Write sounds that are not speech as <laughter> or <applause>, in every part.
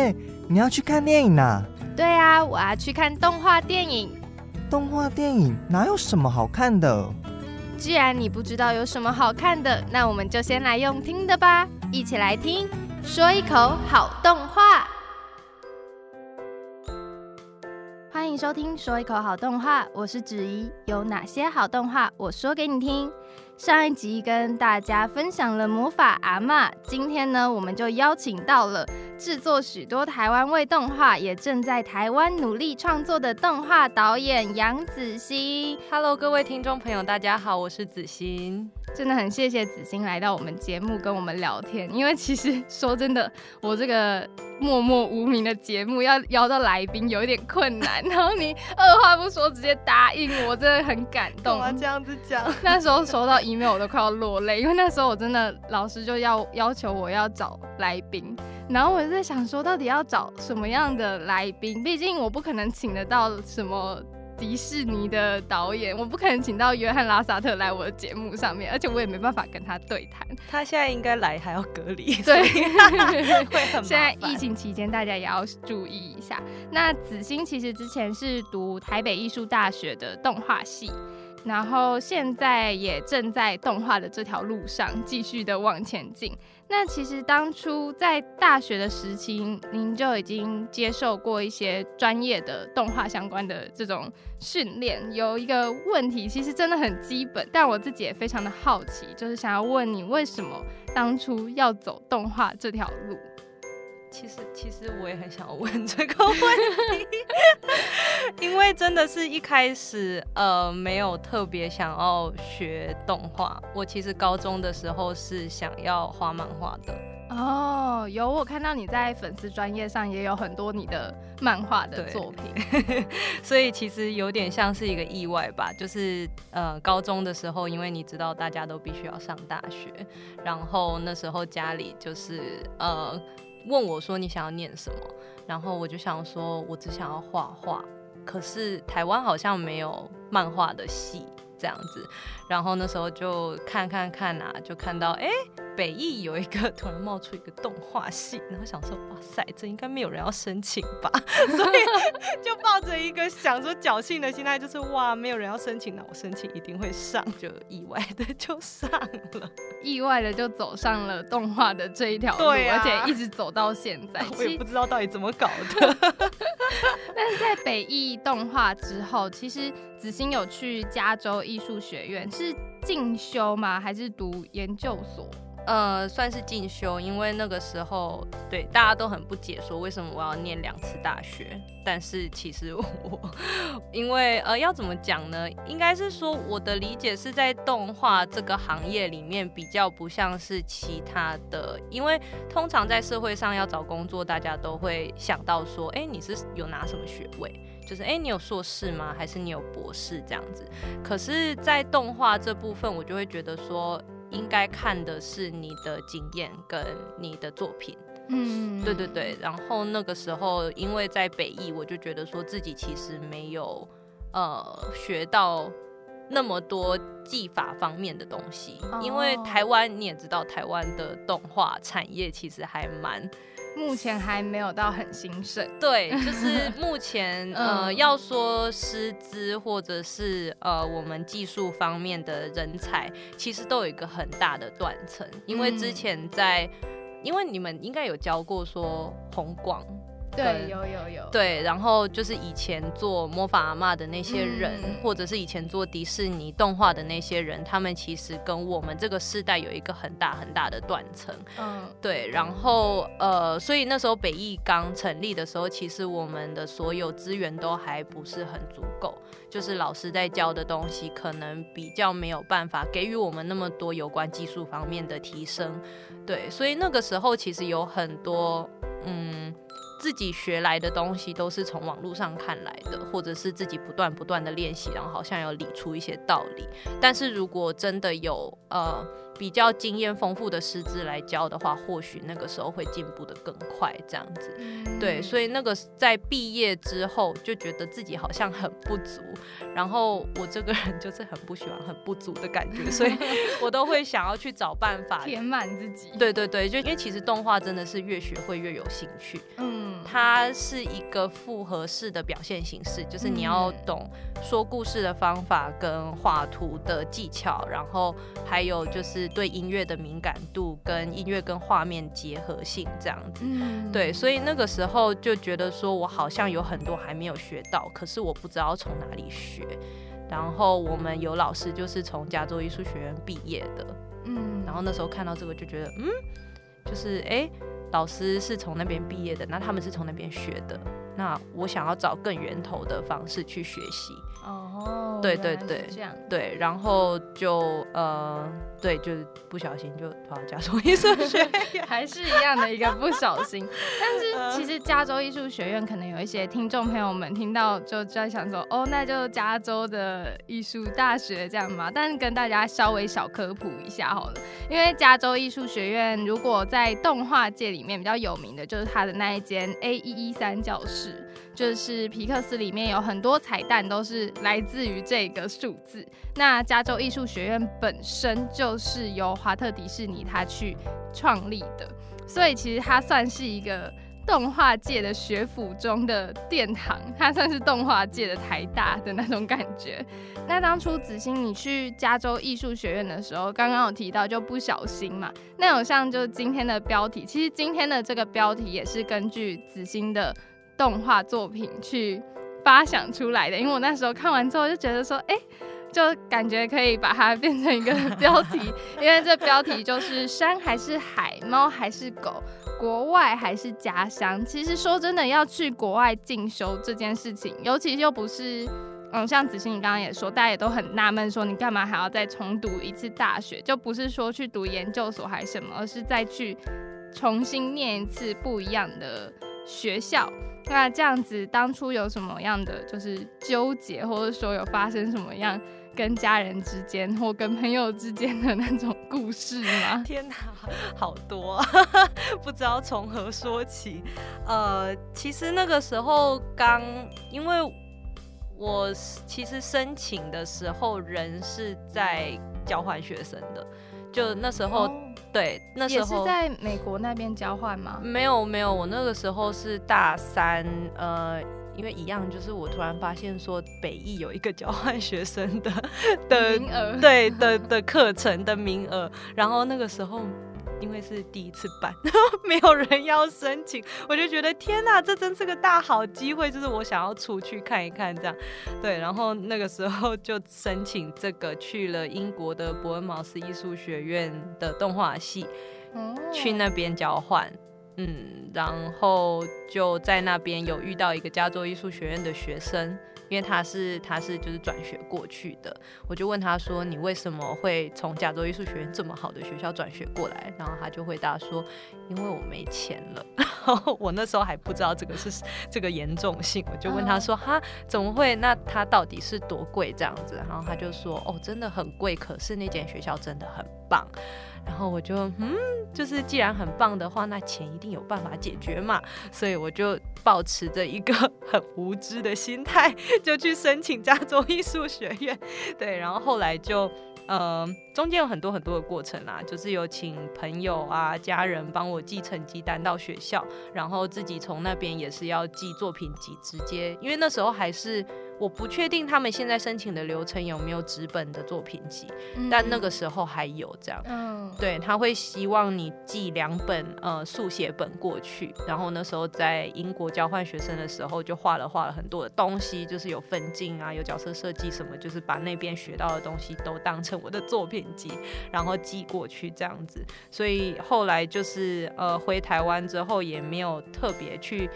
耶，你要去看电影呐？对啊，我要去看动画电影。动画电影哪有什么好看的？既然你不知道有什么好看的，那我们就先来用听的吧，一起来听，说一口好动画。欢迎收听《说一口好动画》，我是子怡。有哪些好动画，我说给你听。上一集跟大家分享了魔法阿妈，今天呢，我们就邀请到了制作许多台湾味动画，也正在台湾努力创作的动画导演杨子欣。Hello，各位听众朋友，大家好，我是子欣。真的很谢谢子欣来到我们节目跟我们聊天，因为其实说真的，我这个默默无名的节目要邀到来宾有一点困难，然后你二话不说直接答应我，真的很感动。这样子讲，那时候收到 email 我都快要落泪，因为那时候我真的老师就要要求我要找来宾，然后我就在想说，到底要找什么样的来宾？毕竟我不可能请得到什么。迪士尼的导演，我不可能请到约翰拉萨特来我的节目上面，而且我也没办法跟他对谈。他现在应该来还要隔离，对，<laughs> 会很。现在疫情期间，大家也要注意一下。那子欣其实之前是读台北艺术大学的动画系。然后现在也正在动画的这条路上继续的往前进。那其实当初在大学的时期，您就已经接受过一些专业的动画相关的这种训练。有一个问题，其实真的很基本，但我自己也非常的好奇，就是想要问你，为什么当初要走动画这条路？其实，其实我也很想问 <laughs> 这个问题，<laughs> 因为真的是一开始呃没有特别想要学动画。我其实高中的时候是想要画漫画的。哦，有我看到你在粉丝专业上也有很多你的漫画的作品，<laughs> 所以其实有点像是一个意外吧。就是呃高中的时候，因为你知道大家都必须要上大学，然后那时候家里就是呃。问我说你想要念什么，然后我就想说，我只想要画画，可是台湾好像没有漫画的系这样子，然后那时候就看看看啊，就看到哎。北艺有一个突然冒出一个动画系，然后想说哇塞，这应该没有人要申请吧，<laughs> 所以就抱着一个想说侥幸的心态，就是哇没有人要申请，那我申请一定会上，就意外的就上了，意外的就走上了动画的这一条路，而且一直走到现在，<laughs> 我也不知道到底怎么搞的。<laughs> 但是在北艺动画之后，其实子欣有去加州艺术学院是进修吗？还是读研究所？呃，算是进修，因为那个时候对大家都很不解，说为什么我要念两次大学。但是其实我，<laughs> 因为呃，要怎么讲呢？应该是说我的理解是在动画这个行业里面比较不像是其他的，因为通常在社会上要找工作，大家都会想到说，哎，你是有拿什么学位？就是哎，你有硕士吗？还是你有博士这样子？可是，在动画这部分，我就会觉得说。应该看的是你的经验跟你的作品，嗯，对对对。然后那个时候，因为在北艺，我就觉得说自己其实没有呃学到那么多技法方面的东西，因为台湾你也知道，台湾的动画产业其实还蛮。目前还没有到很兴盛，<laughs> 对，就是目前 <laughs> 呃，要说师资或者是呃我们技术方面的人才，其实都有一个很大的断层，因为之前在，因为你们应该有教过说红广。对，有有有。对，然后就是以前做魔法阿妈的那些人，或者是以前做迪士尼动画的那些人，他们其实跟我们这个世代有一个很大很大的断层。嗯，对。然后呃，所以那时候北艺刚成立的时候，其实我们的所有资源都还不是很足够，就是老师在教的东西，可能比较没有办法给予我们那么多有关技术方面的提升。对，所以那个时候其实有很多嗯。自己学来的东西都是从网络上看来的，或者是自己不断不断的练习，然后好像有理出一些道理。但是如果真的有呃比较经验丰富的师资来教的话，或许那个时候会进步的更快，这样子。对，所以那个在毕业之后就觉得自己好像很不足，然后我这个人就是很不喜欢很不足的感觉，所以 <laughs> 我都会想要去找办法填满自己。对对对，就因为其实动画真的是越学会越有兴趣。嗯，它是一个复合式的表现形式，就是你要懂说故事的方法跟画图的技巧，然后还有就是对音乐的敏感度跟音乐跟画面结合性这样子。嗯，对，所以那个时候就觉得说我好像有很多还没有学到，可是我不知道从哪里学。然后我们有老师就是从加州艺术学院毕业的，嗯，然后那时候看到这个就觉得，嗯，就是哎。老师是从那边毕业的，那他们是从那边学的，那我想要找更源头的方式去学习。哦，对对对，这样对，然后就呃，对，就是不小心就跑到加州艺术学院，<laughs> 还是一样的一个不小心。<laughs> 但是其实加州艺术学院可能有一些听众朋友们听到就在想说，哦，那就加州的艺术大学这样嘛。但是跟大家稍微小科普一下好了，因为加州艺术学院如果在动画界里面比较有名的就是它的那一间 A 一一三教室。就是皮克斯里面有很多彩蛋都是来自于这个数字。那加州艺术学院本身就是由华特迪士尼他去创立的，所以其实它算是一个动画界的学府中的殿堂，它算是动画界的台大的那种感觉。那当初子欣你去加州艺术学院的时候，刚刚有提到就不小心嘛，那有像就今天的标题，其实今天的这个标题也是根据子欣的。动画作品去发想出来的，因为我那时候看完之后就觉得说，哎，就感觉可以把它变成一个标题，<laughs> 因为这标题就是山还是海，猫还是狗，国外还是家乡。其实说真的，要去国外进修这件事情，尤其又不是，嗯，像子欣你刚刚也说，大家也都很纳闷，说你干嘛还要再重读一次大学？就不是说去读研究所还是什么，而是再去重新念一次不一样的学校。那这样子，当初有什么样的就是纠结，或者说有发生什么样跟家人之间或跟朋友之间的那种故事吗？<laughs> 天哪，好多，<laughs> 不知道从何说起。呃，其实那个时候刚，因为我其实申请的时候人是在交换学生的。就那时候，对，那时候也是在美国那边交换吗？没有没有，我那个时候是大三，呃，因为一样，就是我突然发现说北艺有一个交换学生的的名额，对的的课程的名额，然后那个时候。因为是第一次办，然 <laughs> 后没有人要申请，我就觉得天哪，这真是个大好机会，就是我想要出去看一看这样。对，然后那个时候就申请这个去了英国的伯恩茅斯艺术学院的动画系，去那边交换。嗯，然后就在那边有遇到一个加州艺术学院的学生。因为他是他是就是转学过去的，我就问他说：“你为什么会从加州艺术学院这么好的学校转学过来？”然后他就回答说：“因为我没钱了。<laughs> ”然后我那时候还不知道这个是这个严重性，我就问他说：“哈，怎么会？那他到底是多贵这样子？”然后他就说：“哦，真的很贵，可是那间学校真的很棒。”然后我就嗯，就是既然很棒的话，那钱一定有办法解决嘛。所以我就保持着一个很无知的心态，就去申请加州艺术学院。对，然后后来就。呃，中间有很多很多的过程啦，就是有请朋友啊、家人帮我寄成绩单到学校，然后自己从那边也是要寄作品集，直接，因为那时候还是我不确定他们现在申请的流程有没有纸本的作品集，但那个时候还有这样，嗯，对，他会希望你寄两本呃速写本过去，然后那时候在英国交换学生的时候就画了画了很多的东西，就是有分镜啊、有角色设计什么，就是把那边学到的东西都当成。我的作品集，然后寄过去这样子，所以后来就是呃回台湾之后也没有特别去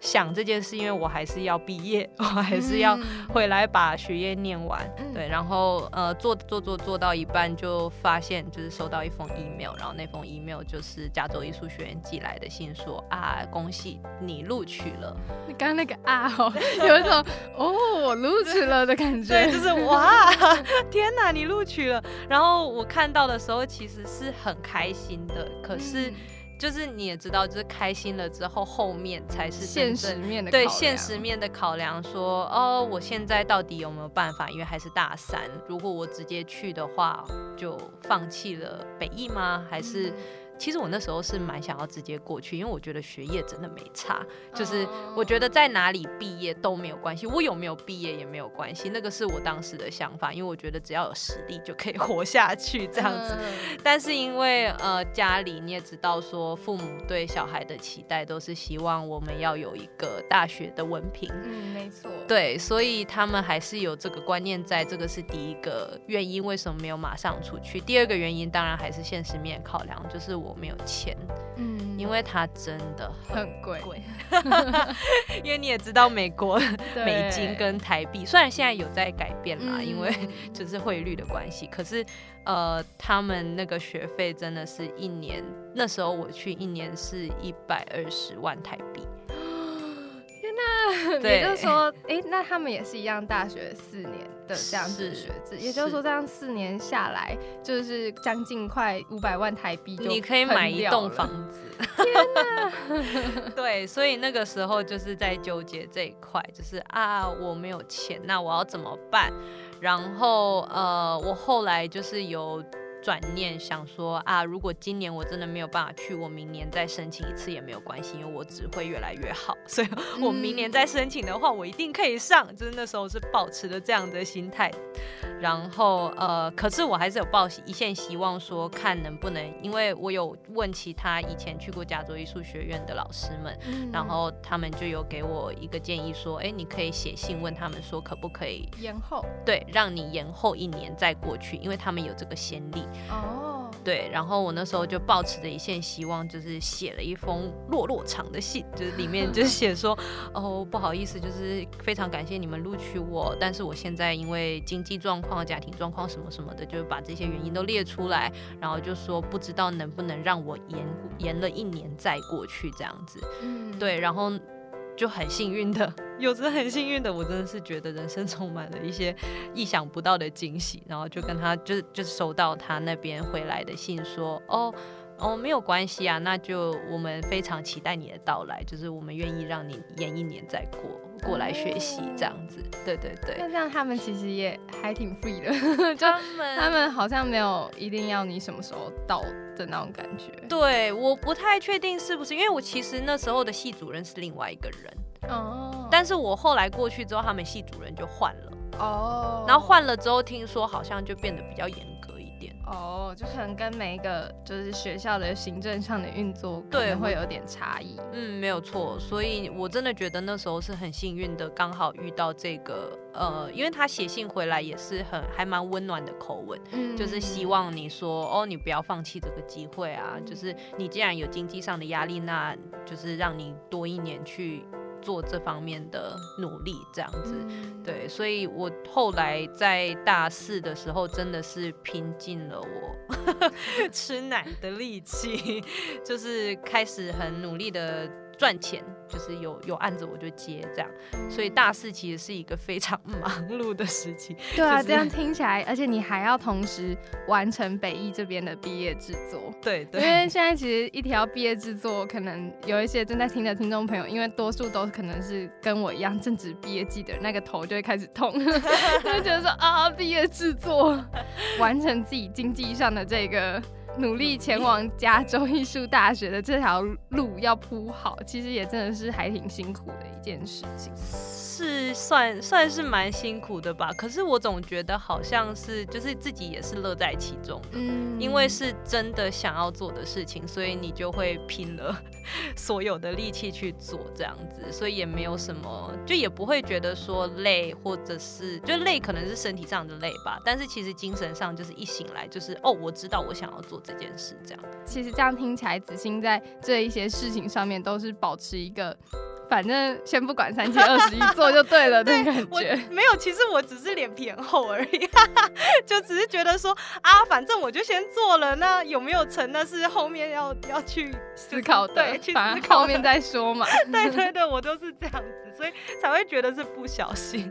想这件事，因为我还是要毕业，我还是要回来把学业念完。对，然后呃，做做做做到一半，就发现就是收到一封 email，然后那封 email 就是加州艺术学院寄来的信，说啊，恭喜你录取了。你刚刚那个啊，哦，<laughs> 有一种哦，我录取了的感觉，对，就是哇，<laughs> 天哪，你录取了。然后我看到的时候，其实是很开心的，可是。就是你也知道，就是开心了之后，后面才是现实面的对现实面的考量。说哦，我现在到底有没有办法？因为还是大三，如果我直接去的话，就放弃了北艺吗？还是？其实我那时候是蛮想要直接过去，因为我觉得学业真的没差，就是我觉得在哪里毕业都没有关系，我有没有毕业也没有关系，那个是我当时的想法，因为我觉得只要有实力就可以 <laughs> 活下去这样子。但是因为呃家里你也知道说，父母对小孩的期待都是希望我们要有一个大学的文凭，嗯，没错，对，所以他们还是有这个观念，在这个是第一个原因，为什么没有马上出去？第二个原因当然还是现实面考量，就是我。我没有钱，嗯，因为它真的很贵，<laughs> 因为你也知道美国美金跟台币，虽然现在有在改变啦，因为就是汇率的关系，可是呃，他们那个学费真的是一年，那时候我去一年是一百二十万台币。那也就是说，哎，那他们也是一样，大学四年的这样子学制，也就是说，这样四年下来，就是将近快五百万台币，你可以买一栋房子。天哪！<laughs> <laughs> 对，所以那个时候就是在纠结这一块，就是啊，我没有钱，那我要怎么办？然后呃，我后来就是有。转念想说啊，如果今年我真的没有办法去，我明年再申请一次也没有关系，因为我只会越来越好。<laughs> 所以我明年再申请的话，我一定可以上。就是那时候是保持着这样的心态。然后呃，可是我还是有抱一线希望，说看能不能，因为我有问其他以前去过加州艺术学院的老师们，然后他们就有给我一个建议，说，哎，你可以写信问他们说，可不可以延后？对，让你延后一年再过去，因为他们有这个先例。哦，对，然后我那时候就抱持着一线希望，就是写了一封落落长的信，就是里面就 <laughs> 写说，哦，不好意思，就是非常感谢你们录取我，但是我现在因为经济状况、家庭状况什么什么的，就把这些原因都列出来，然后就说不知道能不能让我延延了一年再过去这样子。嗯，对，然后。就很幸运的，有着很幸运的，我真的是觉得人生充满了一些意想不到的惊喜。然后就跟他，就是就收到他那边回来的信，说哦哦没有关系啊，那就我们非常期待你的到来，就是我们愿意让你延一年再过过来学习这样子。对对对，那这样他们其实也还挺 free 的，<laughs> 就他们好像没有一定要你什么时候到的那种感觉。对，我不太确定是不是，因为我其实那时候的系主任是另外一个人。哦，但是我后来过去之后，他们系主任就换了。哦，然后换了之后，听说好像就变得比较严格。哦，就可能跟每一个就是学校的行政上的运作，对，会有点差异。嗯，没有错。所以我真的觉得那时候是很幸运的，刚好遇到这个。呃，因为他写信回来也是很还蛮温暖的口吻，嗯，就是希望你说哦，你不要放弃这个机会啊。就是你既然有经济上的压力，那就是让你多一年去。做这方面的努力，这样子，对，所以我后来在大四的时候，真的是拼尽了我 <laughs> 吃奶的力气，就是开始很努力的。赚钱就是有有案子我就接这样，所以大四其实是一个非常 <laughs> 忙碌的时期。<laughs> 对啊，这样听起来，而且你还要同时完成北艺这边的毕业制作。对对。因为现在其实一条毕业制作，可能有一些正在听的听众朋友，因为多数都可能是跟我一样正值毕业季的那个头就会开始痛，<laughs> 就觉得说啊，毕业制作完成自己经济上的这个。努力前往加州艺术大学的这条路要铺好，其实也真的是还挺辛苦的一件事情。是算算是蛮辛苦的吧，可是我总觉得好像是就是自己也是乐在其中，嗯，因为是真的想要做的事情，所以你就会拼了所有的力气去做这样子，所以也没有什么，就也不会觉得说累，或者是就累可能是身体上的累吧，但是其实精神上就是一醒来就是哦，我知道我想要做这件事这样。其实这样听起来，子欣在这一些事情上面都是保持一个。反正先不管三七二十一，做就对了 <laughs> 那感我觉。没有，其实我只是脸皮很厚而已，<laughs> 就只是觉得说啊，反正我就先做了，那有没有成那是后面要要去思考的对，去思考后面再说嘛。<laughs> 对对对，我都是这样子，所以才会觉得是不小心。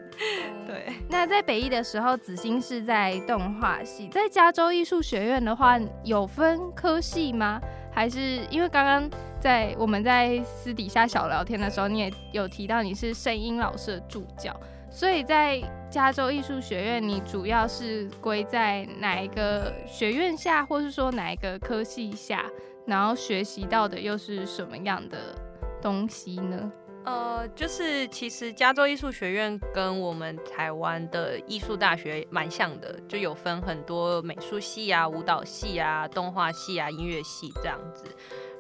对，那在北艺的时候，子欣是在动画系，在加州艺术学院的话，有分科系吗？还是因为刚刚在我们在私底下小聊天的时候，你也有提到你是声音老师的助教，所以在加州艺术学院，你主要是归在哪一个学院下，或是说哪一个科系下，然后学习到的又是什么样的东西呢？呃，就是其实加州艺术学院跟我们台湾的艺术大学蛮像的，就有分很多美术系啊、舞蹈系啊、动画系啊、音乐系这样子。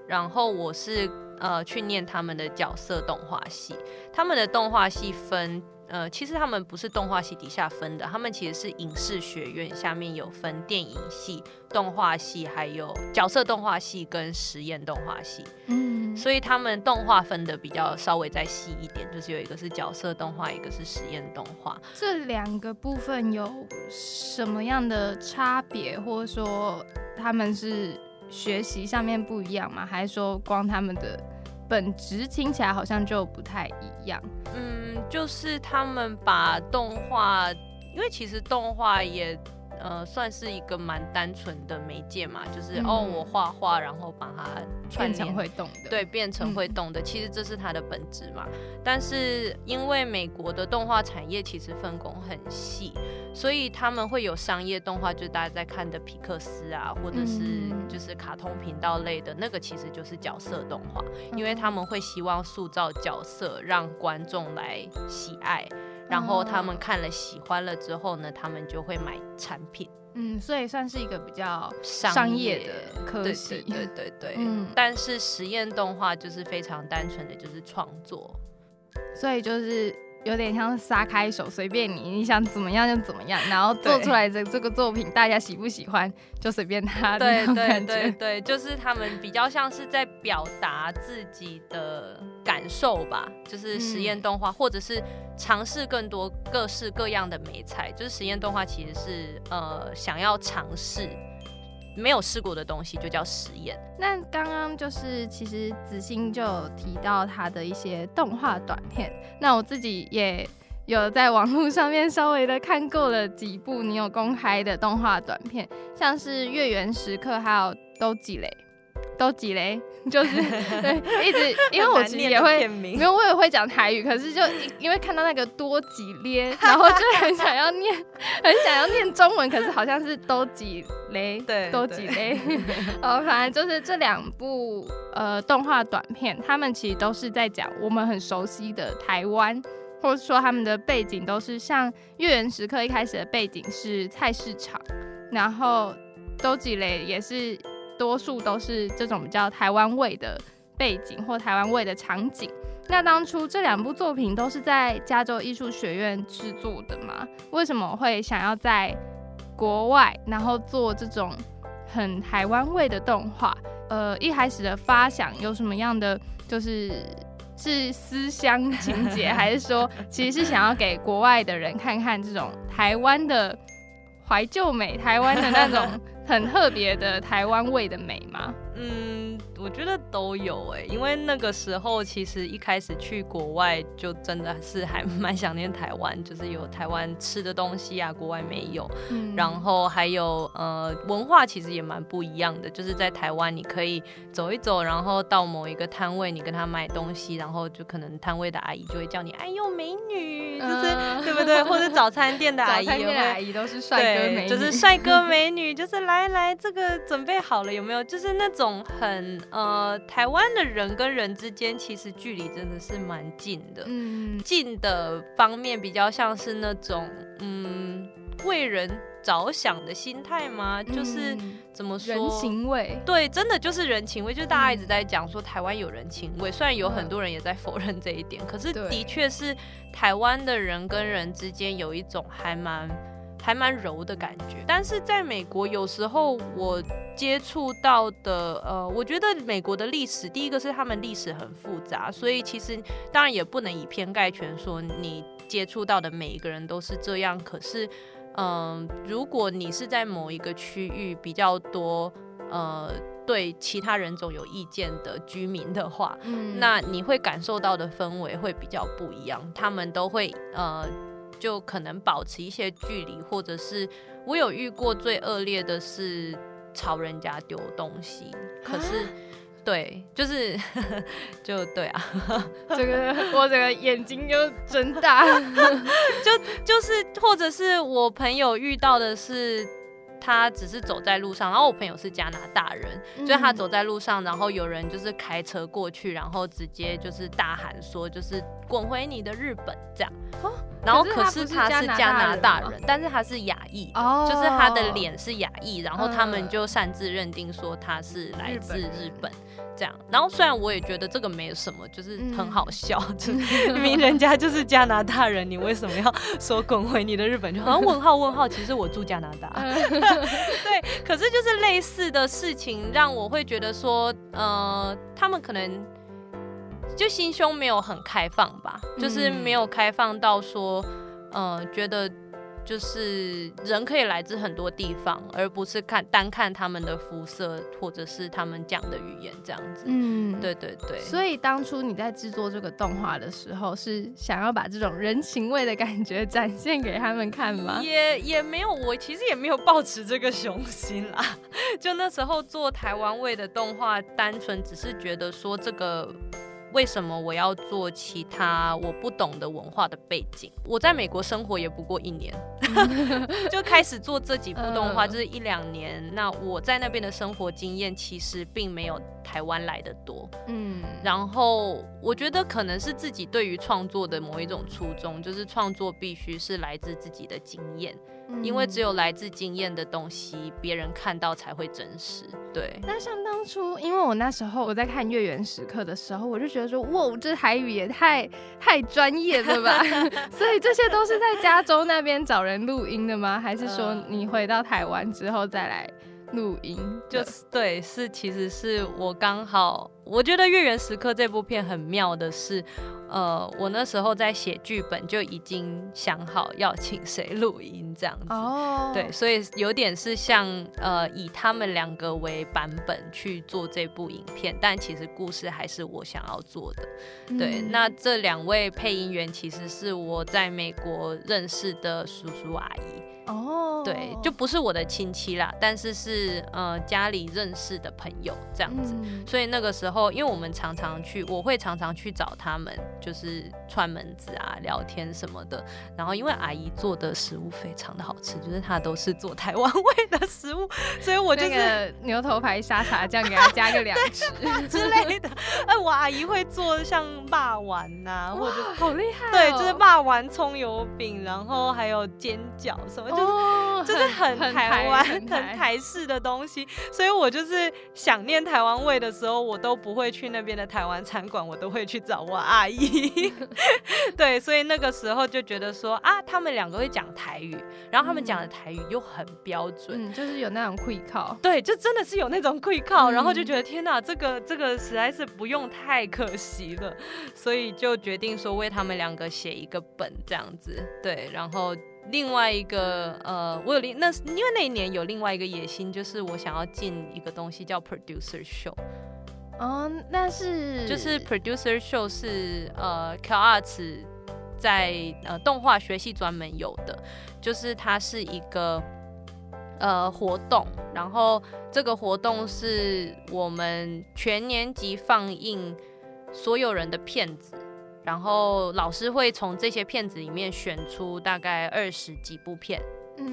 然后我是呃去念他们的角色动画系，他们的动画系分。呃，其实他们不是动画系底下分的，他们其实是影视学院下面有分电影系、动画系，还有角色动画系跟实验动画系。嗯，所以他们动画分的比较稍微再细一点，就是有一个是角色动画，一个是实验动画。这两个部分有什么样的差别，或者说他们是学习上面不一样吗？还是说光他们的本质听起来好像就不太一样？嗯，就是他们把动画，因为其实动画也。呃，算是一个蛮单纯的媒介嘛，就是、嗯哦，我画画，然后把它串变成会动的，对，变成会嗯动的，其实这是它的本质嘛。但是因为美国的动画产业其实分工很细，所以他们会有商业动画，就是大家在看的皮克斯啊，或者是嗯就是卡通频道类的那个，其实就是角色动画，因嗯为他们会希望塑造角色，让观众来喜爱。然后他们哦看了喜欢了之后呢，他们就会买产品，嗯，所以算是一个比较商商业。的科对系对对对对。嗯。但是实验动画就是非常单纯的就是创作，所以就是有点像撒开手，随便你，你想怎么样就怎么样，然后做出来的这个作品，大家喜不喜欢就随便他。对对对对，就是他们比较像是在表达自己的感受吧，就是实验动画，或者是尝试更多各式各样的美材。就是实验动画其实是呃想要尝试没有试过的东西，就叫实验。那刚刚就是，其实子欣就有提到他的一些动画短片，那我自己也有在网络上面稍微的看过了几部你有公开的动画短片，像是《月圆时刻》还有《都积累》，都几雷，<laughs> 就是对，<laughs> 一直因为我其实也会。没有，我也会讲台语，可是就因因为看到那个多几咧，<laughs> 然后就很想要念，很想要念中文，可是好像是都几雷，对都几雷。呃，反正就是这两部呃动画短片，他们其实都是在讲我们很熟悉的台湾，或者说他们的背景都是像《月圆时刻》一开始的背景是菜市场，然后都几雷也是多数都是这种比较台湾味的背景或台湾味的场景。那当初这两部作品都是在加州艺术学院制作的吗？为什么会想要在国外，然后做这种很台湾味的动画？呃，一开始的发想有什么样的就是是思乡情节，<laughs> 还是说其实是想要给国外的人看看这种台湾的怀旧美，台湾的那种很特别的台湾味的美吗？嗯，我觉得都有哎、因为那个时候其实一开始去国外就真的是还 <laughs> 蛮想念台湾，就是有台湾吃的东西啊，国外没有。嗯然后还有呃文化其实也蛮不一样的，就是在台湾你可以走一走，然后到某一个摊位，你跟他买东西，然后就可能摊位的阿姨就会叫你哎呦美女，就是、嗯对不对？或者早餐店的 <laughs> 阿早餐姨也会。店阿姨都是帅哥，美女，就是帅哥美 <laughs> 女，就是来来，这个准备好了有没有？就是那种很呃，台湾的人跟人之间其实距离真的是蛮近的。嗯近的方面比较像是那种嗯为人着想的心态吗？就是嗯怎么说？人情味，对，真的就是人情味，就是大家一直嗯在讲说台湾有人情味，虽然有很嗯多人也在否认这一点，可是的确是台湾的人跟人之间有一种还蛮还蛮柔的感觉。但是在美国，有时候我接触到的，呃，我觉得美国的历史，第一个是他们历史很复杂，所以其实当然也不能以偏概全说你接触到的每一个人都是这样。可是，嗯，如果你是在某一个区域比较多，呃。对其他人种有意见的居民的话，嗯，那你会感受到的氛围会比较不一样。他们都会呃，就可能保持一些距离，或者是我有遇过最恶劣的是朝人家丢东西。可是，对，就是 <laughs> 就对啊，这个我整个眼睛就睁大，<laughs> 就就是或者是我朋友遇到的是。他只是走在路上，然后我朋友是加拿大人，所以他走在路上，然后有人就是开车过去，然后直接就是大喊说，就是滚回你的日本这样。然后可是他是加拿大人，但是他是亚裔，就是他的脸是亚裔，然后他们就擅自认定说他是来自日本。这样，然后虽然我也觉得这个没有什么，就是很好笑就，<laughs> 明明人家就是加拿大人，你为什么要 <laughs> 说滚回你的日本？就好像问号问号，其实我住加拿大。<laughs> 对，可是就是类似的事情，让我会觉得说，呃，他们可能就心胸没有很开放吧，就是没有开放到说，呃，觉得。就是人可以来自很多地方，而不是看单看他们的肤色或者是他们讲的语言这样子。嗯，对对对。所以当初你在制作这个动画的时候，是想要把这种人情味的感觉展现给他们看吗？也也没有，我其实也没有抱持这个雄心啦。<laughs> 就那时候做台湾味的动画，单纯只是觉得说这个。为什么我要做其他我不懂的文化的背景？我在美国生活也不过一年，<laughs> 就开始做这几部动画，就是一两年。那我在那边的生活经验其实并没有台湾来的多。嗯，然后我觉得可能是自己对于创作的某一种初衷，就是创作必须是来自自己的经验。因为只有来自经验的东西，别人看到才会真实。对。那像当初，因为我那时候我在看《月圆时刻》的时候，我就觉得说，哇，这台语也太太专业了吧！<laughs> 所以这些都是在加州那边找人录音的吗？还是说你回到台湾之后再来录音？就是对，是其实是我刚好，我觉得《月圆时刻》这部片很妙的是。呃，我那时候在写剧本就已经想好要请谁录音这样子，哦，对，所以有点是像呃以他们两个为版本去做这部影片，但其实故事还是我想要做的。对，那这两位配音员其实是我在美国认识的叔叔阿姨。哦，对，就不是我的亲戚啦，但是是呃家里认识的朋友这样子，所以那个时候，因为我们常常去，我会常常去找他们，就是串门子啊、聊天什么的。然后因为阿姨做的食物非常的好吃，就是她都是做台湾味的食物，<laughs> 所以我就是牛头牌沙茶酱给她加个两匙 <laughs> 之类的。哎，我阿姨会做像霸丸呐，或者好厉害，对，就是霸丸葱油饼，然后还有煎饺什么。哦，就是很台湾、很台式的东西，所以我就是想念台湾味的时候，我都不会去那边的台湾餐馆，我都会去找我阿姨。对，所以那个时候就觉得说啊，他们两个会讲台语，然后他们讲的台语又很标准，嗯就是有那种会靠。对，就真的是有那种会靠，然后就觉得天哪，这个这个实在是不用太可惜了，所以就决定说为他们两个写一个本这样子。对，然后。另外一个呃，我有另那因为那一年有另外一个野心，就是我想要进一个东西叫 producer show。哦，那是就是 producer show 是呃 c a r Arts 在呃动画学系专门有的，就是它是一个呃活动，然后这个活动是我们全年级放映所有人的片子。然后老师会从这些片子里面选出大概二十几部片，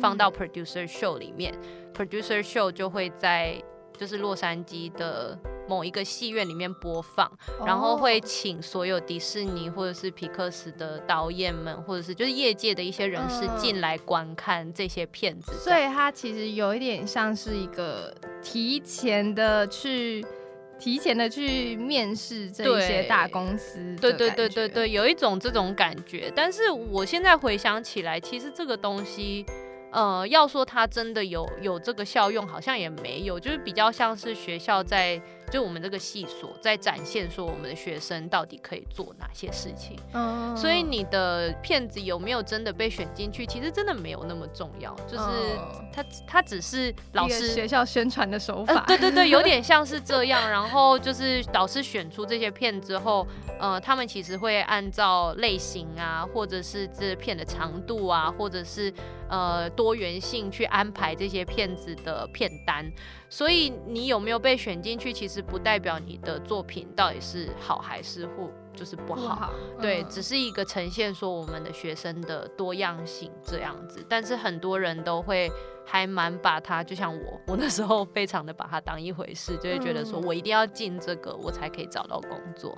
放到 producer show 里面。producer show 就会在就是洛杉矶的某一个戏院里面播放，然后会请所有迪士尼或者是皮克斯的导演们，或者是就是业界的一些人士进来观看这些片子。所以它其实有一点像是一个提前的去。提前的去面试这些大公司，对对对对对，有一种这种感觉。但是我现在回想起来，其实这个东西，呃，要说它真的有有这个效用，好像也没有，就是比较像是学校在。就我们这个系所在展现说我们的学生到底可以做哪些事情，嗯所以你的片子有没有真的被选进去，其实真的没有那么重要，就是他他只是老师学校宣传的手法，对对对，有 <laughs> 点像是这样。然后就是导师选出这些片之后，呃，他们其实会按照类型啊，或者是这片的长度啊，或者是呃多元性去安排这些片子的片单。所以你有没有被选进去，其实不代表你的作品到底是好还是或就是不好。对，只是一个呈现说我们的学生的多样性这样子。但是很多人都会还蛮把他，就像我，我那时候非常的把他当一回事，就会觉得说我一定要进这个，我才可以找到工作。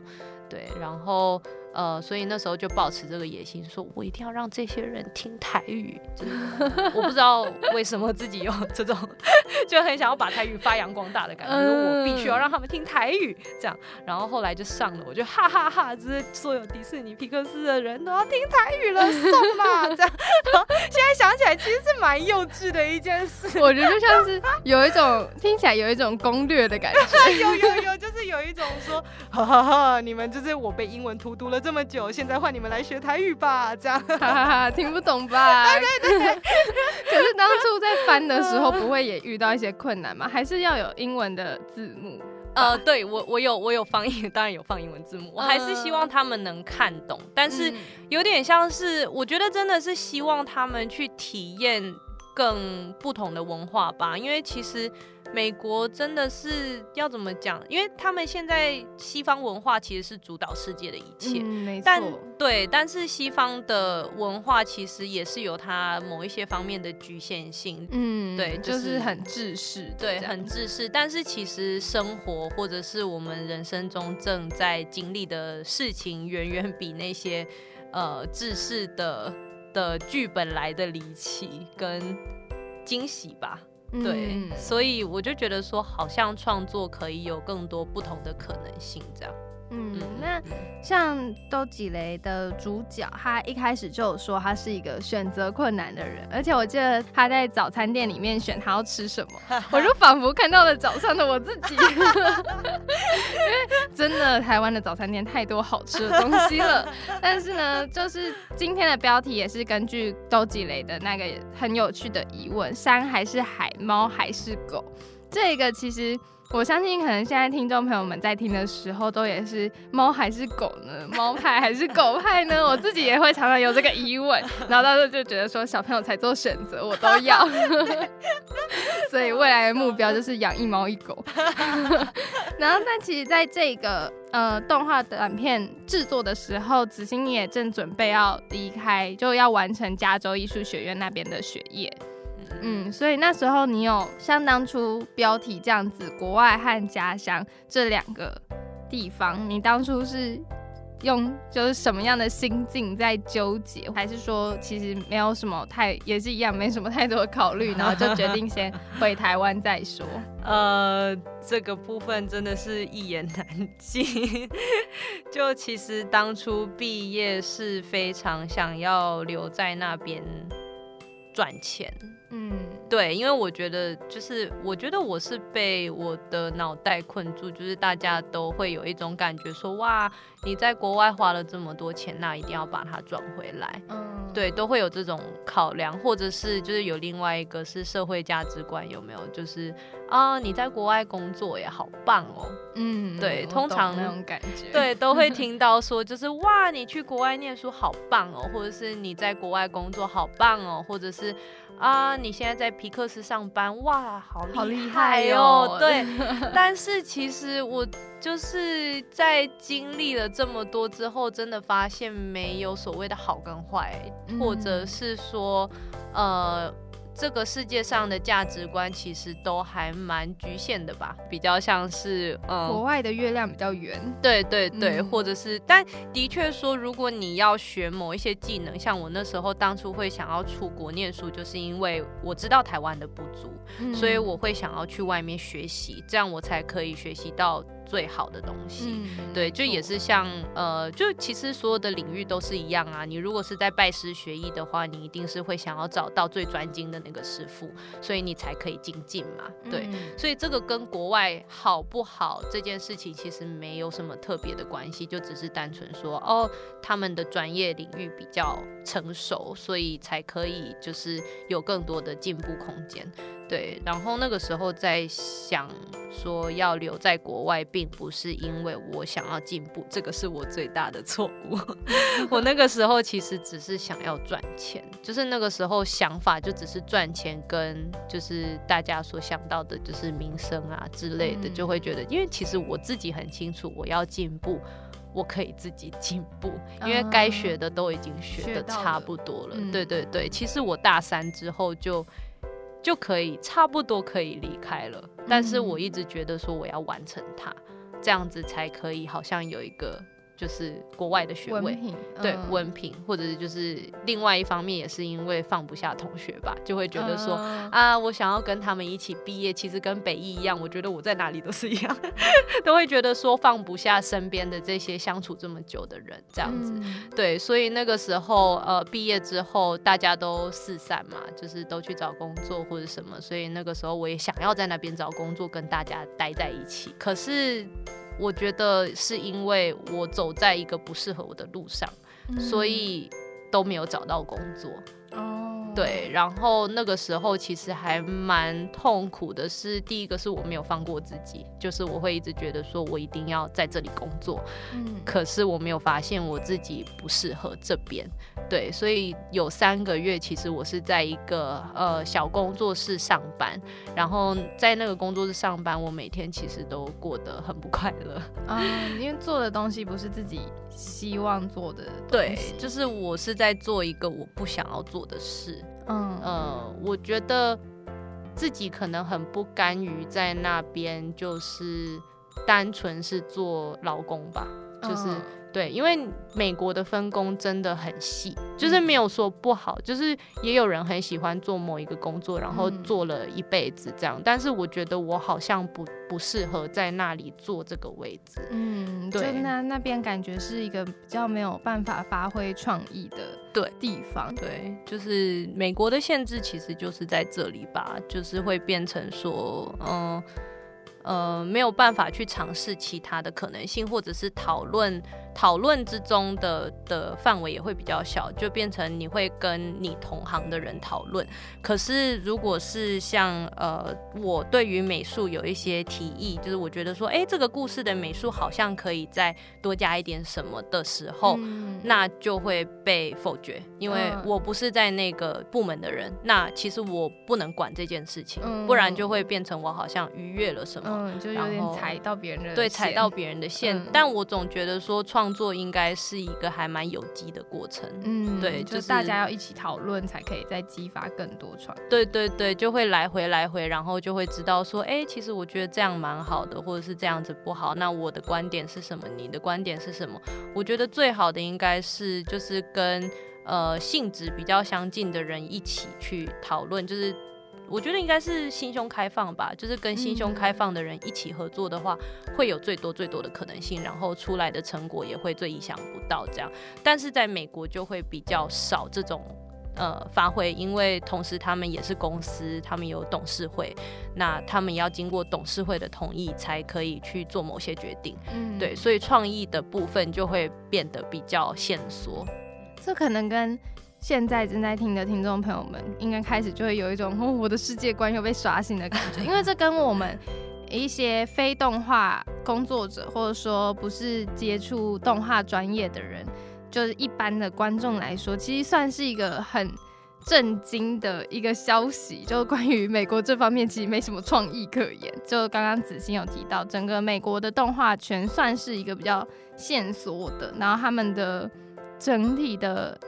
对，然后。呃，所以那时候就保持这个野心，说我一定要让这些人听台语。<laughs> 我不知道为什么自己有这种，<laughs> 就很想要把台语发扬光大的感觉，说我必须要让他们听台语，这样。然后后来就上了，我就哈哈哈，就是所有迪士尼皮克斯的人都要听台语了，送啦，这样。<laughs> 现在想起来，其实是蛮幼稚的一件事。<laughs> 我觉得就像是有一种听起来有一种攻略的感觉，<laughs> 有有有，就是有一种说，哈哈哈，你们就是我被英文荼毒了。这么久，现在换你们来学台语吧，这样听不懂吧？对对对。<laughs> 可是当初在翻的时候，不会也遇到一些困难吗？还是要有英文的字幕？呃，对我我有我有放英，当然有放英文字幕。我还是希望他们能看懂，但是有点像是，我觉得真的是希望他们去体验更不同的文化吧，因为其实。美国真的是要怎么讲？因为他们现在西方文化其实是主导世界的一切，没错。对，但是西方的文化其实也是有它某一些方面的局限性。嗯，对，就是很自私，对，很自私。但是其实生活或者是我们人生中正在经历的事情，远远比那些呃自私的的剧本来的离奇跟惊喜吧。对，所以我就觉得说，好像创作可以有更多不同的可能性，这样。嗯，那像都几雷的主角，他一开始就有说他是一个选择困难的人，而且我记得他在早餐店里面选他要吃什么，<laughs> 我就仿佛看到了早上的我自己，<laughs> 因为真的台湾的早餐店太多好吃的东西了。但是呢，就是今天的标题也是根据都几雷的那个很有趣的疑问：山还是海，猫还是狗？这个其实。我相信，可能现在听众朋友们在听的时候，都也是猫还是狗呢？<laughs> 猫派还是狗派呢？我自己也会常常有这个疑问，<laughs> 然后到时候就觉得说，小朋友才做选择，我都要。<laughs> 所以未来的目标就是养一猫一狗。然后，但其实在这个呃动画短片制作的时候，子欣也正准备要离开，就要完成加州艺术学院那边的学业。嗯，所以那时候你有像当初标题这样子，国外和家乡这两个地方，你当初是用就是什么样的心境在纠结，还是说其实没有什么太也是一样，没什么太多的考虑，然后就决定先 <laughs> 回台湾再说？呃，这个部分真的是一言难尽。<laughs> 就其实当初毕业是非常想要留在那边赚钱。嗯，对，因为我觉得就是，我觉得我是被我的脑袋困住，就是大家都会有一种感觉，说哇，你在国外花了这么多钱，那一定要把它赚回来。嗯，对，都会有这种考量，或者是就是有另外一个是社会价值观，有没有？就是啊，你在国外工作也好棒哦。嗯，对，通常那种感觉，对，都会 <laughs> 听到说，就是哇，你去国外念书好棒哦，或者是你在国外工作好棒哦，或者是。啊，你现在在皮克斯上班，哇，好厉害哦！对，<laughs> 但是其实我就是在经历了这么多之后，真的发现没有所谓的好跟坏，或者是说，呃。这个世界上的价值观其实都还蛮局限的吧，比较像是嗯，国外的月亮比较圆，对对对，或者是，但的确说，如果你要学某一些技能，像我那时候当初会想要出国念书，就是因为我知道台湾的不足，所以我会想要去外面学习，这样我才可以学习到。最好的东西。嗯对，就也是像呃，就其实所有的领域都是一样啊。你如果是在拜师学艺的话，你一定是会想要找到最专精的那个师傅，所以你才可以精进嘛。对，嗯所以这个跟国外好不好这件事情其实没有什么特别的关系，就只是单纯说哦，他们的专业领域比较成熟，所以才可以就是有更多的进步空间。对，然后那个时候在想说要留在国外，并不是因为我想要进步，这个是我最大的错误。<laughs> 我那个时候其实只是想要赚钱，就是那个时候想法就只是赚钱，跟就是大家所想到的就是名声啊之类的，嗯就会觉得，因为其实我自己很清楚，我要进步。我可以自己进步，因为该学的都已经学的差不多了。嗯对对对，其实我大三之后就就可以差不多可以离开了，但是我一直觉得说我要完成它，这样子才可以好像有一个就是国外的学位。对嗯文凭，或者是就是另外一方面也是因为放不下同学吧，就会觉得说、嗯啊，我想要跟他们一起毕业，其实跟北艺一样，我觉得我在哪里都是一样，<laughs> 都会觉得说放不下身边的这些相处这么久的人，这样子。嗯对，所以那个时候，呃，毕业之后大家都四散嘛，就是都去找工作或者什么，所以那个时候我也想要在那边找工作，跟大家待在一起。可是我觉得是因为我走在一个不适合我的路上，所以都没有找到工作。哦，对，然后那个时候其实还蛮痛苦的是，第一个是我没有放过自己，就是我会一直觉得说我一定要在这里工作，嗯。可是我没有发现我自己不适合这边，对，所以有三个月，其实我是在一个呃小工作室上班，然后在那个工作室上班，我每天其实都过得很不快乐。啊，因为做的东西不是自己希望做的东对西，就是我是在做一个我不想要做的事，嗯呃，我觉得自己可能很不甘于在那边，就是单纯是做劳工吧，就是。嗯对，因为美国的分工真的很细，就是没有说不好，就是也有人很喜欢做某一个工作，然后嗯做了一辈子这样。但是我觉得我好像不不适合在那里做这个位置。嗯，就对那那边感觉是一个比较没有办法发挥创意的对地方，对，就是美国的限制其实就是在这里吧，就是会变成说，嗯。呃，没有办法去尝试其他的可能性，或者是讨论讨论之中的的范围也会比较小，就变成你会跟你同行的人讨论。可是如果是像呃，我对于美术有一些提议，就是我觉得说，哎，这个故事的美术好像可以再多加一点什么的时候，嗯。那就会被否决，因为嗯。我不是在那个部门的人，那其实我不能管这件事情，嗯。不然就会变成我好像逾越了什么。嗯，就有然后点踩到别人的对，踩到别人的线，嗯。但我总觉得说创作应该是一个还蛮有机的过程。嗯，对就就是大家要一起讨论，才可以再激发更多创意。对对对，就会来回来回，然后就会知道说，哎，其实我觉得这样蛮好的，或者是这样子不好。那我的观点是什么？你的观点是什么？我觉得最好的应该是就是跟呃性质比较相近的人一起去讨论，就是。我觉得应该是心胸开放吧，就是跟心胸开放的人一起合作的话，会有最多最多的可能性，然后出来的成果也会最意想不到这样。但是在美国就会比较少这种呃发挥，因为同时他们也是公司，他们有董事会，那他们要经过董事会的同意才可以去做某些决定。嗯对，所以创意的部分就会变得比较限缩。这可能跟现在正在听的听众朋友们，应该开始就会有一种、哦、我的世界观又被刷新的感觉，因为这跟我们一些非动画工作者，或者说不是接触动画专业的人，就是一般的观众来说，其实算是一个很。震惊的一个消息，就关于美国这方面其实没什么创意可言。就刚刚子欣有提到，整个美国的动画圈算是一个比较线索的，然后他们的整体的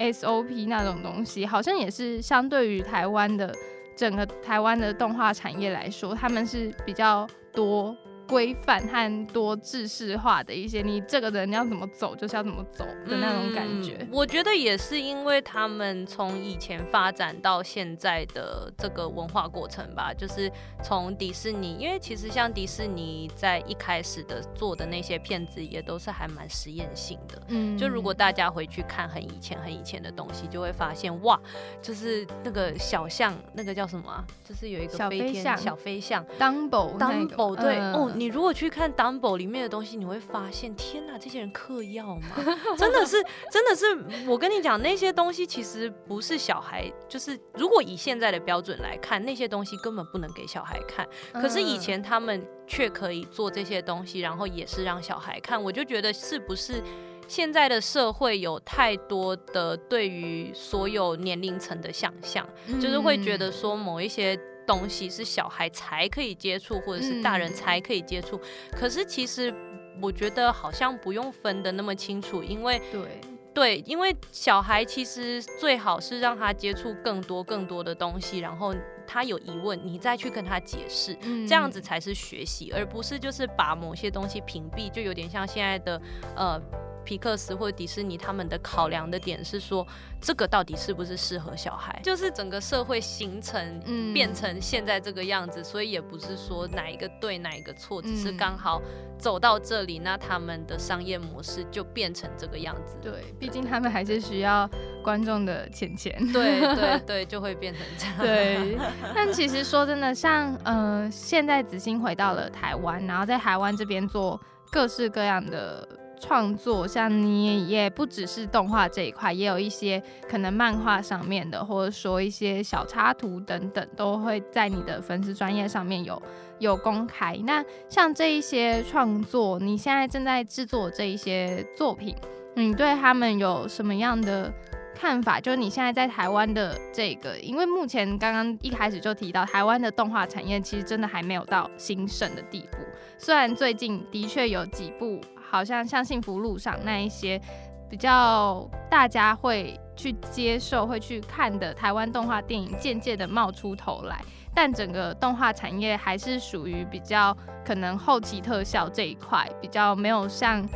SOP 那种东西，好像也是相对于台湾的整个台湾的动画产业来说，他们是比较多规范和多制式化的一些，你这个人要怎么走就是要怎么走的那种感觉。嗯我觉得也是因为他们从以前发展到现在的这个文化过程吧，就是从迪士尼，因为其实像迪士尼在一开始的做的那些片子也都是还蛮实验性的。嗯就如果大家回去看很以前很以前的东西，就会发现哇，就是那个小象，那个叫什么啊？就是有一个小飞天飞象小飞象，Dumbo 那个 Dumbo 对、嗯哦，你如果去看 Dumbo 里面的东西，你会发现，天哪，这些人嗑药吗？<laughs> 真的是，真的是，我跟你讲，那些东西其实不是小孩，就是如果以现在的标准来看，那些东西根本不能给小孩看。可是以嗯前他们却可以做这些东西，然后也是让小孩看，我就觉得是不是？现在的社会有太多的对于所有年龄层的想象，就是会觉得嗯说某一些东西是小孩才可以接触，或者是大人嗯才可以接触。可是其实我觉得好像不用分的那么清楚，因为对，对，因为小孩其实最好是让他接触更多更多的东西，然后他有疑问，你再去跟他解释。嗯这样子才是学习，而不是就是把某些东西屏蔽，就有点像现在的呃皮克斯或者迪士尼他们的考量的点是说，这个到底是不是适合小孩？就是整个社会形成嗯变成现在这个样子，所以也不是说哪一个对哪一个错，只是嗯刚好走到这里，那他们的商业模式就变成这个样子。对，毕竟他们还是需要观众的钱钱。对对对，就会变成这样。对，但其实说真的，像呃，现在子欣回到了台湾，然后在台湾这边做各式各样的创作，像你也不只是动画这一块，也有一些可能漫画上面的，或者说一些小插图等等，都会在你的粉丝专业上面有有公开。那像这一些创作，你现在正在制作这一些作品，你对他们有什么样的？看法就是你现在在台湾的这个，因为目前刚刚一开始就提到，台湾的动画产业其实真的还没有到兴盛的地步。虽然最近的确有几部，好像像《幸福路上》那一些比较大家会去接受、会去看的台湾动画电影，渐渐的冒出头来，但整个动画产业还是属于比较可能后期特效这一块比较没有像。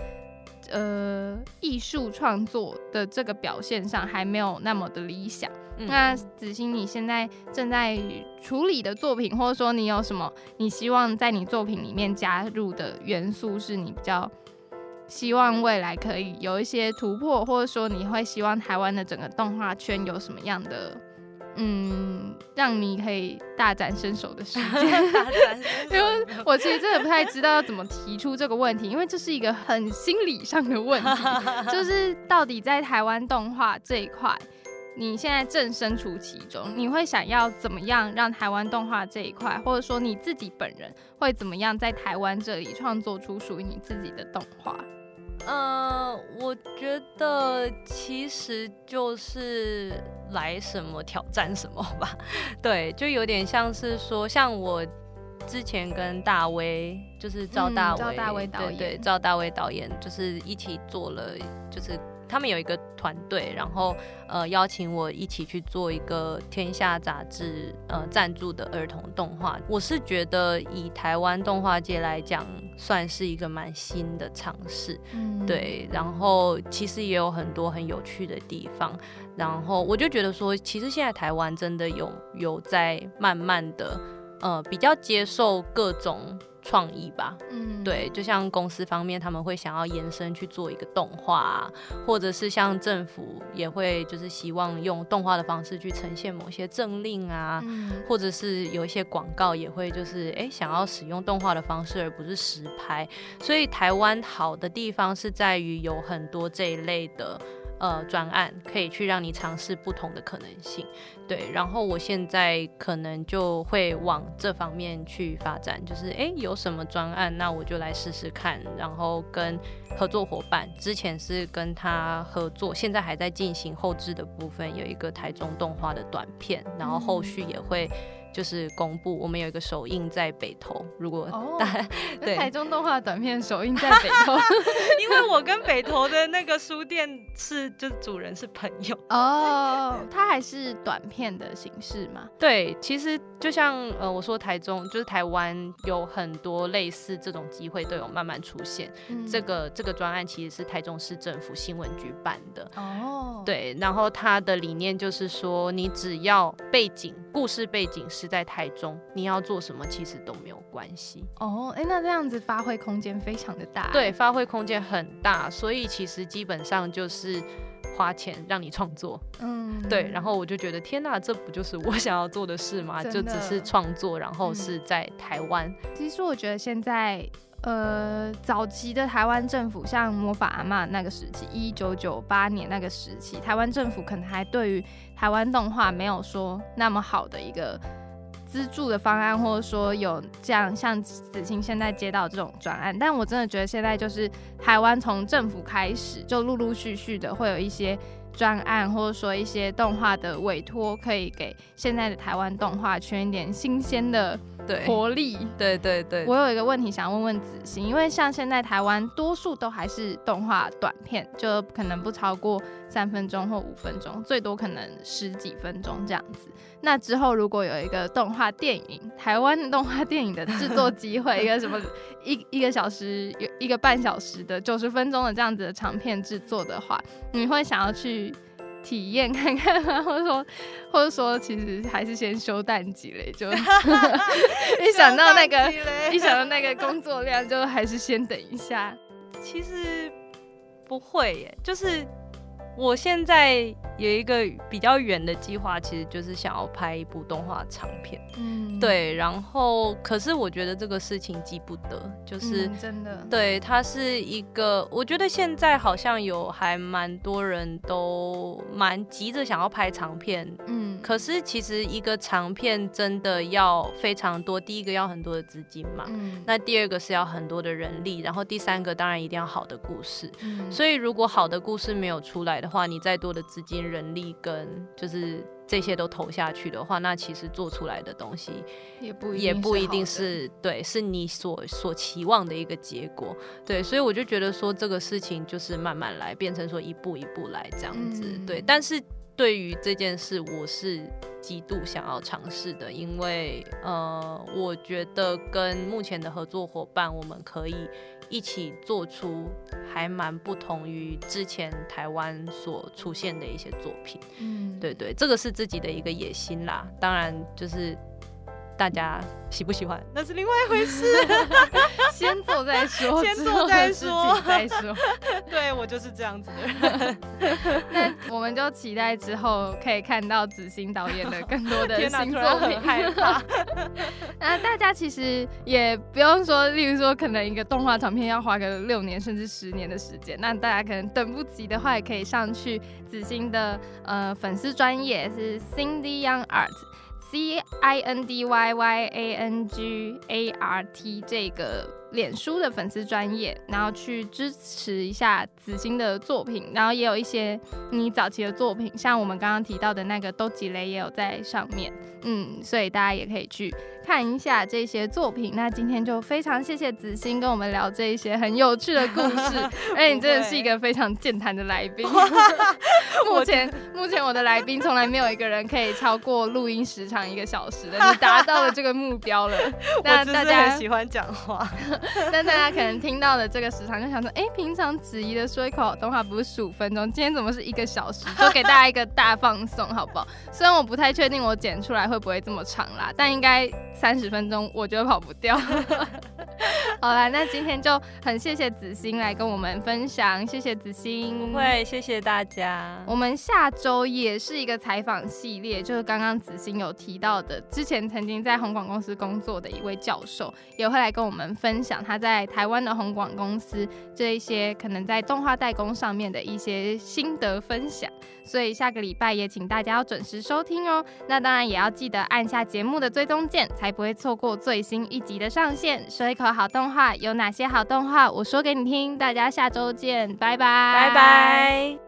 呃，艺术创作的这个表现上还没有那么的理想。嗯那子欣，你现在正在处理的作品，或者说你有什么你希望在你作品里面加入的元素，是你比较希望未来可以有一些突破，或者说你会希望台湾的整个动画圈有什么样的，嗯，让你可以大展身手的时间？<laughs> 因为我其实真的不太知道要怎么提出这个问题，因为这是一个很心理上的问题，<laughs> 就是到底在台湾动画这一块，你现在正身处其中，你会想要怎么样让台湾动画这一块，或者说你自己本人会怎么样在台湾这里创作出属于你自己的动画？呃，我觉得其实就是来什么挑战什么吧，<laughs> 对，就有点像是说，像我之前跟大威，就是赵嗯大威，赵大威导对对，赵大威导演，就是一起做了，就是他们有一个团队，然后呃邀请我一起去做一个天下杂志呃赞助的儿童动画。我是觉得以台湾动画界来讲，算是一个蛮新的尝试。嗯，对，然后其实也有很多很有趣的地方，然后我就觉得说，其实现在台湾真的有有在慢慢的呃比较接受各种创意吧，嗯，对，就像公司方面他们会想要延伸去做一个动画、啊，或者是像政府也会就是希望用动画的方式去呈现某些政令啊，嗯，或者是有一些广告也会就是诶想要使用动画的方式，而不是实拍。所以台湾好的地方是在于有很多这一类的呃专案，可以去让你尝试不同的可能性。对，然后我现在可能就会往这方面去发展，就是诶有什么专案，那我就来试试看，然后跟合作伙伴，之前是跟他合作，现在还在进行后置的部分，有一个台中动画的短片，然后后续也会就是公布，我们有一个首映在北投。如果哦 <laughs> 对台中动画短片首映在北投 <laughs> 因为我跟北投的那个书店是就是主人是朋友。哦，它还是短片的形式嘛？对，其实就像呃我说台中就是台湾有很多类似这种机会都有慢慢出现。嗯这个这个专案其实是台中市政府新闻局办的。哦，，对，然后它的理念就是说，你只要背景、故事背景是在台中，你要做什么其实都没有关系。哦，哎，那这样子发挥空间非常的大，对，，发挥空间很大，所以其实基本上就是花钱让你创作。嗯，对，然后我就觉得天呐，这不就是我想要做的事吗？就只是创作，然后嗯是在台湾。其实我觉得现在。呃，早期的台湾政府，像魔法阿嬷那个时期，一九九八年那个时期，台湾政府可能还对于台湾动画没有说那么好的一个资助的方案，或者说有这样像子青现在接到这种专案。但我真的觉得现在就是台湾从政府开始，就陆陆续续的会有一些专案，或者说一些动画的委托，可以给现在的台湾动画圈一点新鲜的对，活力。对对对，我有一个问题想问问子欣，因为像现在台湾多数都还是动画短片，就可能不超过三分钟或五分钟，最多可能十几分钟这样子。那之后如果有一个动画电影，台湾的动画电影的制作机会，一个什么 <laughs> 一一个小时有一个半小时的九十分钟的这样子的长片制作的话，你会想要去？体验 <laughs> 看看吗？或者说，或者说，其实还是先休淡季嘞，就 <laughs> 一想到那个一想到那个工作量，就还是先等一下。其实不会耶，就是我现在有一个比较远的计划，其实就是想要拍一部动画长片。嗯，对，然后可是我觉得这个事情急不得，就是。嗯真的，对，它是一个，我觉得现在好像有还蛮多人都蛮急着想要拍长片，嗯，可是其实一个长片真的要非常多，第一个要很多的资金嘛，嗯，那第二个是要很多的人力，然后第三个当然一定要好的故事。嗯所以如果好的故事没有出来的话，你再多的资金、人力跟就是这些都投下去的话，那其实做出来的东西也不也不一定是对，是你所所期望的一个结果。对，所以我就觉得说这个事情就是慢慢来，变成说一步一步来这样子。嗯对，但是对于这件事，我是极度想要尝试的，因为呃，我觉得跟目前的合作伙伴，我们可以一起做出还蛮不同于之前台湾所出现的一些作品。嗯，对对，这个是自己的一个野心啦。当然，就是大家喜不喜欢，那是另外一回事。<laughs> 先做再说，先做再说情再说。<laughs> 对我就是这样子的人。<laughs> 那我们就期待之后可以看到子欣导演的更多的，新作品。害怕。那大家其实也不用说，例如说，可能一个动画长片要花个六年甚至十年的时间，那大家可能等不及的话，也可以上去子欣的呃粉丝专业是 Cindy Young Art。C I N D Y Y A N G A R T 这个脸书的粉丝专业，然后去支持一下子欣的作品，然后也有一些你早期的作品，像我们刚刚提到的那个都吉雷也有在上面，嗯，所以大家也可以去看一下这些作品。那今天就非常谢谢子欣跟我们聊这一些很有趣的故事，而 <laughs> 且你真的是一个非常健谈的来宾。<laughs> 目前目前我的来宾从来没有一个人可以超过录音时长一个小时的，你达到了这个目标了。<laughs> 那大家很喜欢讲话。但大家可能听到了这个时长，就想说，哎、平常子怡的说一口好动画不是十五分钟，今天怎么是一个小时？就给大家一个大放送，好不好？虽然我不太确定我剪出来会不会这么长啦，但应该三十分钟我觉得跑不掉。<laughs> 好啦，那今天就很谢谢子欣来跟我们分享，谢谢子欣。不会，谢谢大家。我们下周也是一个采访系列，就是刚刚子欣有提到的，之前曾经在红广公司工作的一位教授，也会来跟我们分享他在台湾的红广公司这一些可能在动画代工上面的一些心得分享。所以下个礼拜也请大家要准时收听哦。那当然也要记得按下节目的追踪键，才不会错过最新一集的上线。说一口好动画有哪些好动画？我说给你听。大家下周见，拜拜，拜拜。